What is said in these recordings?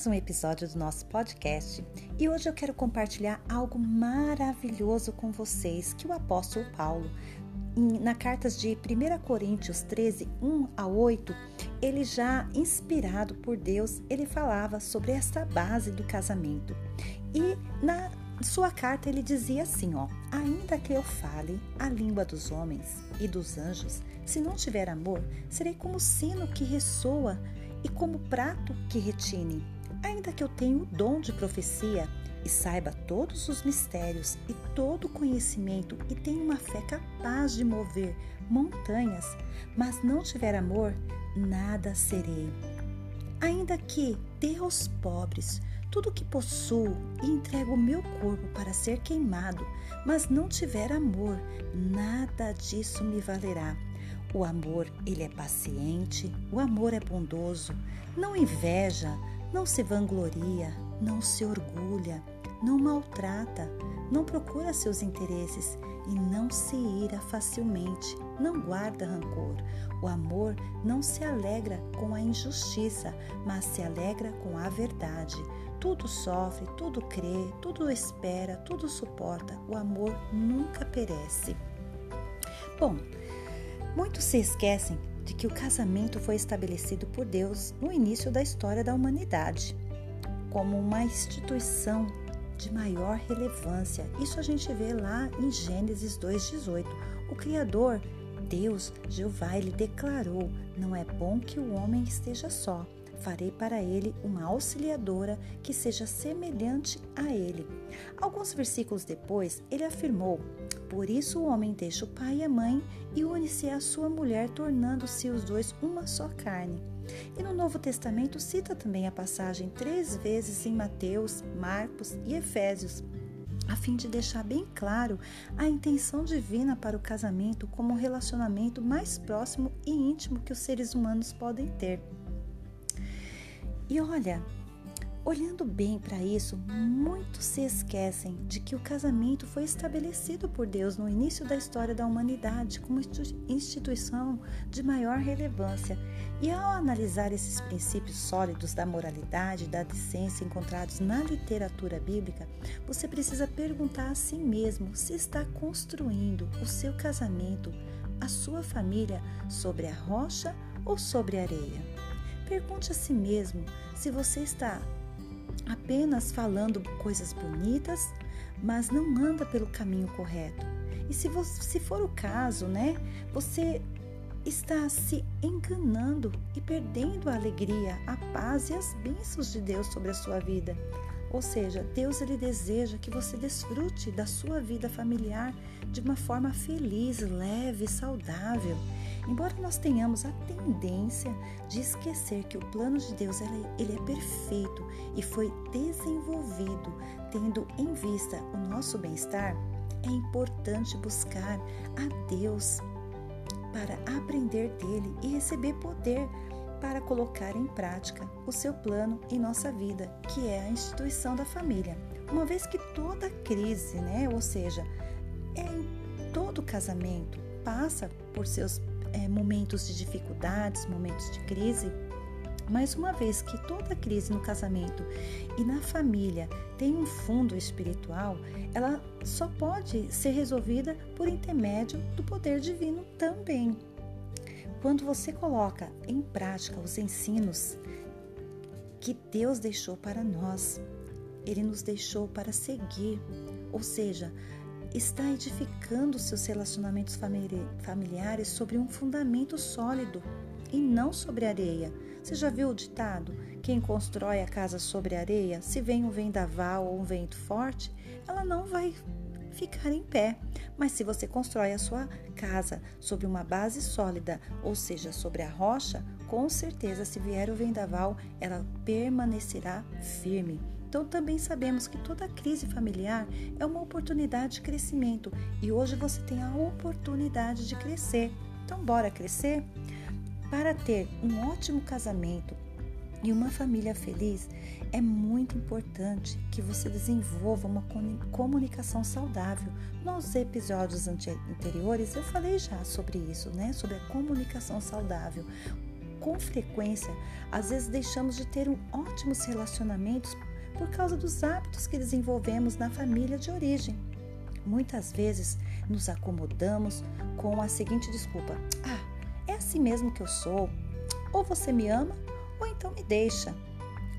mais um episódio do nosso podcast e hoje eu quero compartilhar algo maravilhoso com vocês que o apóstolo Paulo, na cartas de 1 Coríntios 13, 1 a 8, ele já inspirado por Deus, ele falava sobre esta base do casamento. E na sua carta ele dizia assim, ó: Ainda que eu fale a língua dos homens e dos anjos, se não tiver amor, serei como sino que ressoa e como prato que retine. Ainda que eu tenha o dom de profecia e saiba todos os mistérios e todo o conhecimento e tenha uma fé capaz de mover montanhas, mas não tiver amor, nada serei. Ainda que dê aos pobres tudo o que possuo e entrego o meu corpo para ser queimado, mas não tiver amor, nada disso me valerá. O amor, ele é paciente, o amor é bondoso, não inveja, não se vangloria, não se orgulha, não maltrata, não procura seus interesses e não se ira facilmente, não guarda rancor. O amor não se alegra com a injustiça, mas se alegra com a verdade. Tudo sofre, tudo crê, tudo espera, tudo suporta. O amor nunca perece. Bom, Muitos se esquecem de que o casamento foi estabelecido por Deus no início da história da humanidade, como uma instituição de maior relevância. Isso a gente vê lá em Gênesis 2:18. O criador, Deus, Jeová, ele declarou: "Não é bom que o homem esteja só. Farei para ele uma auxiliadora que seja semelhante a ele." Alguns versículos depois, ele afirmou: por isso o homem deixa o pai e a mãe e une-se à sua mulher, tornando-se os dois uma só carne. E no Novo Testamento cita também a passagem três vezes em Mateus, Marcos e Efésios, a fim de deixar bem claro a intenção divina para o casamento como um relacionamento mais próximo e íntimo que os seres humanos podem ter. E olha, Olhando bem para isso, muitos se esquecem de que o casamento foi estabelecido por Deus no início da história da humanidade como instituição de maior relevância. E ao analisar esses princípios sólidos da moralidade e da decência encontrados na literatura bíblica, você precisa perguntar a si mesmo se está construindo o seu casamento, a sua família, sobre a rocha ou sobre a areia. Pergunte a si mesmo se você está apenas falando coisas bonitas, mas não anda pelo caminho correto. E se, você, se for o caso, né, você está se enganando e perdendo a alegria, a paz e as bênçãos de Deus sobre a sua vida. Ou seja, Deus ele deseja que você desfrute da sua vida familiar de uma forma feliz, leve, saudável. Embora nós tenhamos a tendência de esquecer que o plano de Deus ele, é perfeito e foi desenvolvido tendo em vista o nosso bem-estar, é importante buscar a Deus para aprender dele e receber poder para colocar em prática o seu plano em nossa vida, que é a instituição da família. Uma vez que toda crise, né, ou seja, é em todo casamento, passa por seus é, momentos de dificuldades, momentos de crise, mas uma vez que toda crise no casamento e na família tem um fundo espiritual, ela só pode ser resolvida por intermédio do poder divino também. Quando você coloca em prática os ensinos que Deus deixou para nós, Ele nos deixou para seguir, ou seja, está edificando seus relacionamentos familiares sobre um fundamento sólido e não sobre areia. Você já viu o ditado? Quem constrói a casa sobre areia, se vem um vendaval ou um vento forte, ela não vai ficar em pé. Mas se você constrói a sua casa sobre uma base sólida, ou seja, sobre a rocha, com certeza, se vier o vendaval, ela permanecerá firme. Então, também sabemos que toda crise familiar é uma oportunidade de crescimento e hoje você tem a oportunidade de crescer. Então, bora crescer? Para ter um ótimo casamento e uma família feliz, é muito importante que você desenvolva uma comunicação saudável. Nos episódios anteriores eu falei já sobre isso, né? Sobre a comunicação saudável. com frequência, às vezes deixamos de ter um ótimos relacionamentos por causa dos hábitos que desenvolvemos na família de origem. Muitas vezes nos acomodamos com a seguinte desculpa: Ah, é assim mesmo que eu sou. Ou você me ama, então me deixa.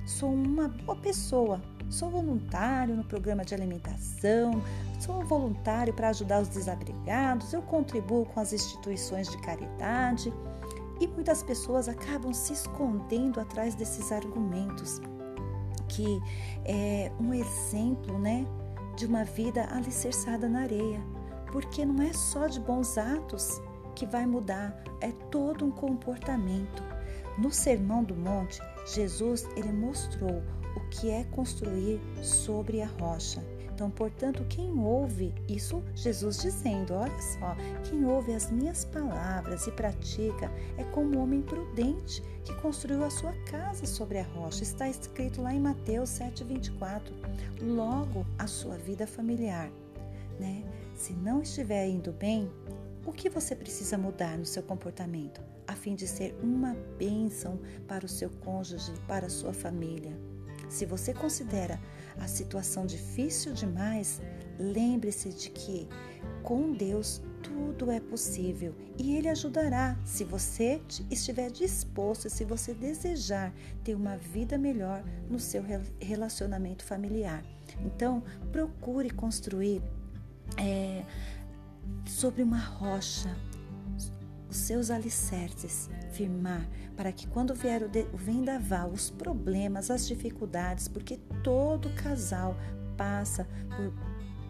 Sou uma boa pessoa, sou voluntário no programa de alimentação, sou voluntário para ajudar os desabrigados, eu contribuo com as instituições de caridade. E muitas pessoas acabam se escondendo atrás desses argumentos, que é um exemplo, né, de uma vida alicerçada na areia, porque não é só de bons atos que vai mudar, é todo um comportamento. No Sermão do Monte, Jesus ele mostrou o que é construir sobre a rocha. Então, portanto, quem ouve isso, Jesus dizendo, olha só, quem ouve as minhas palavras e pratica é como um homem prudente que construiu a sua casa sobre a rocha. Está escrito lá em Mateus 7:24. Logo, a sua vida familiar, né? Se não estiver indo bem, o que você precisa mudar no seu comportamento a fim de ser uma bênção para o seu cônjuge, para a sua família? Se você considera a situação difícil demais, lembre-se de que com Deus tudo é possível e Ele ajudará se você estiver disposto e se você desejar ter uma vida melhor no seu relacionamento familiar. Então, procure construir é, sobre uma rocha os seus alicerces, firmar, para que quando vier o vendaval, os problemas, as dificuldades, porque todo casal passa por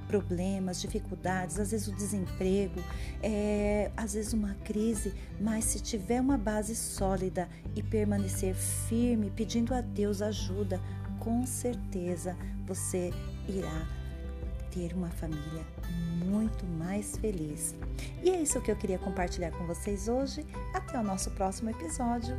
problemas, dificuldades, às vezes o desemprego, é, às vezes uma crise, mas se tiver uma base sólida e permanecer firme, pedindo a Deus ajuda, com certeza você irá ter uma família muito mais feliz. E é isso que eu queria compartilhar com vocês hoje. Até o nosso próximo episódio.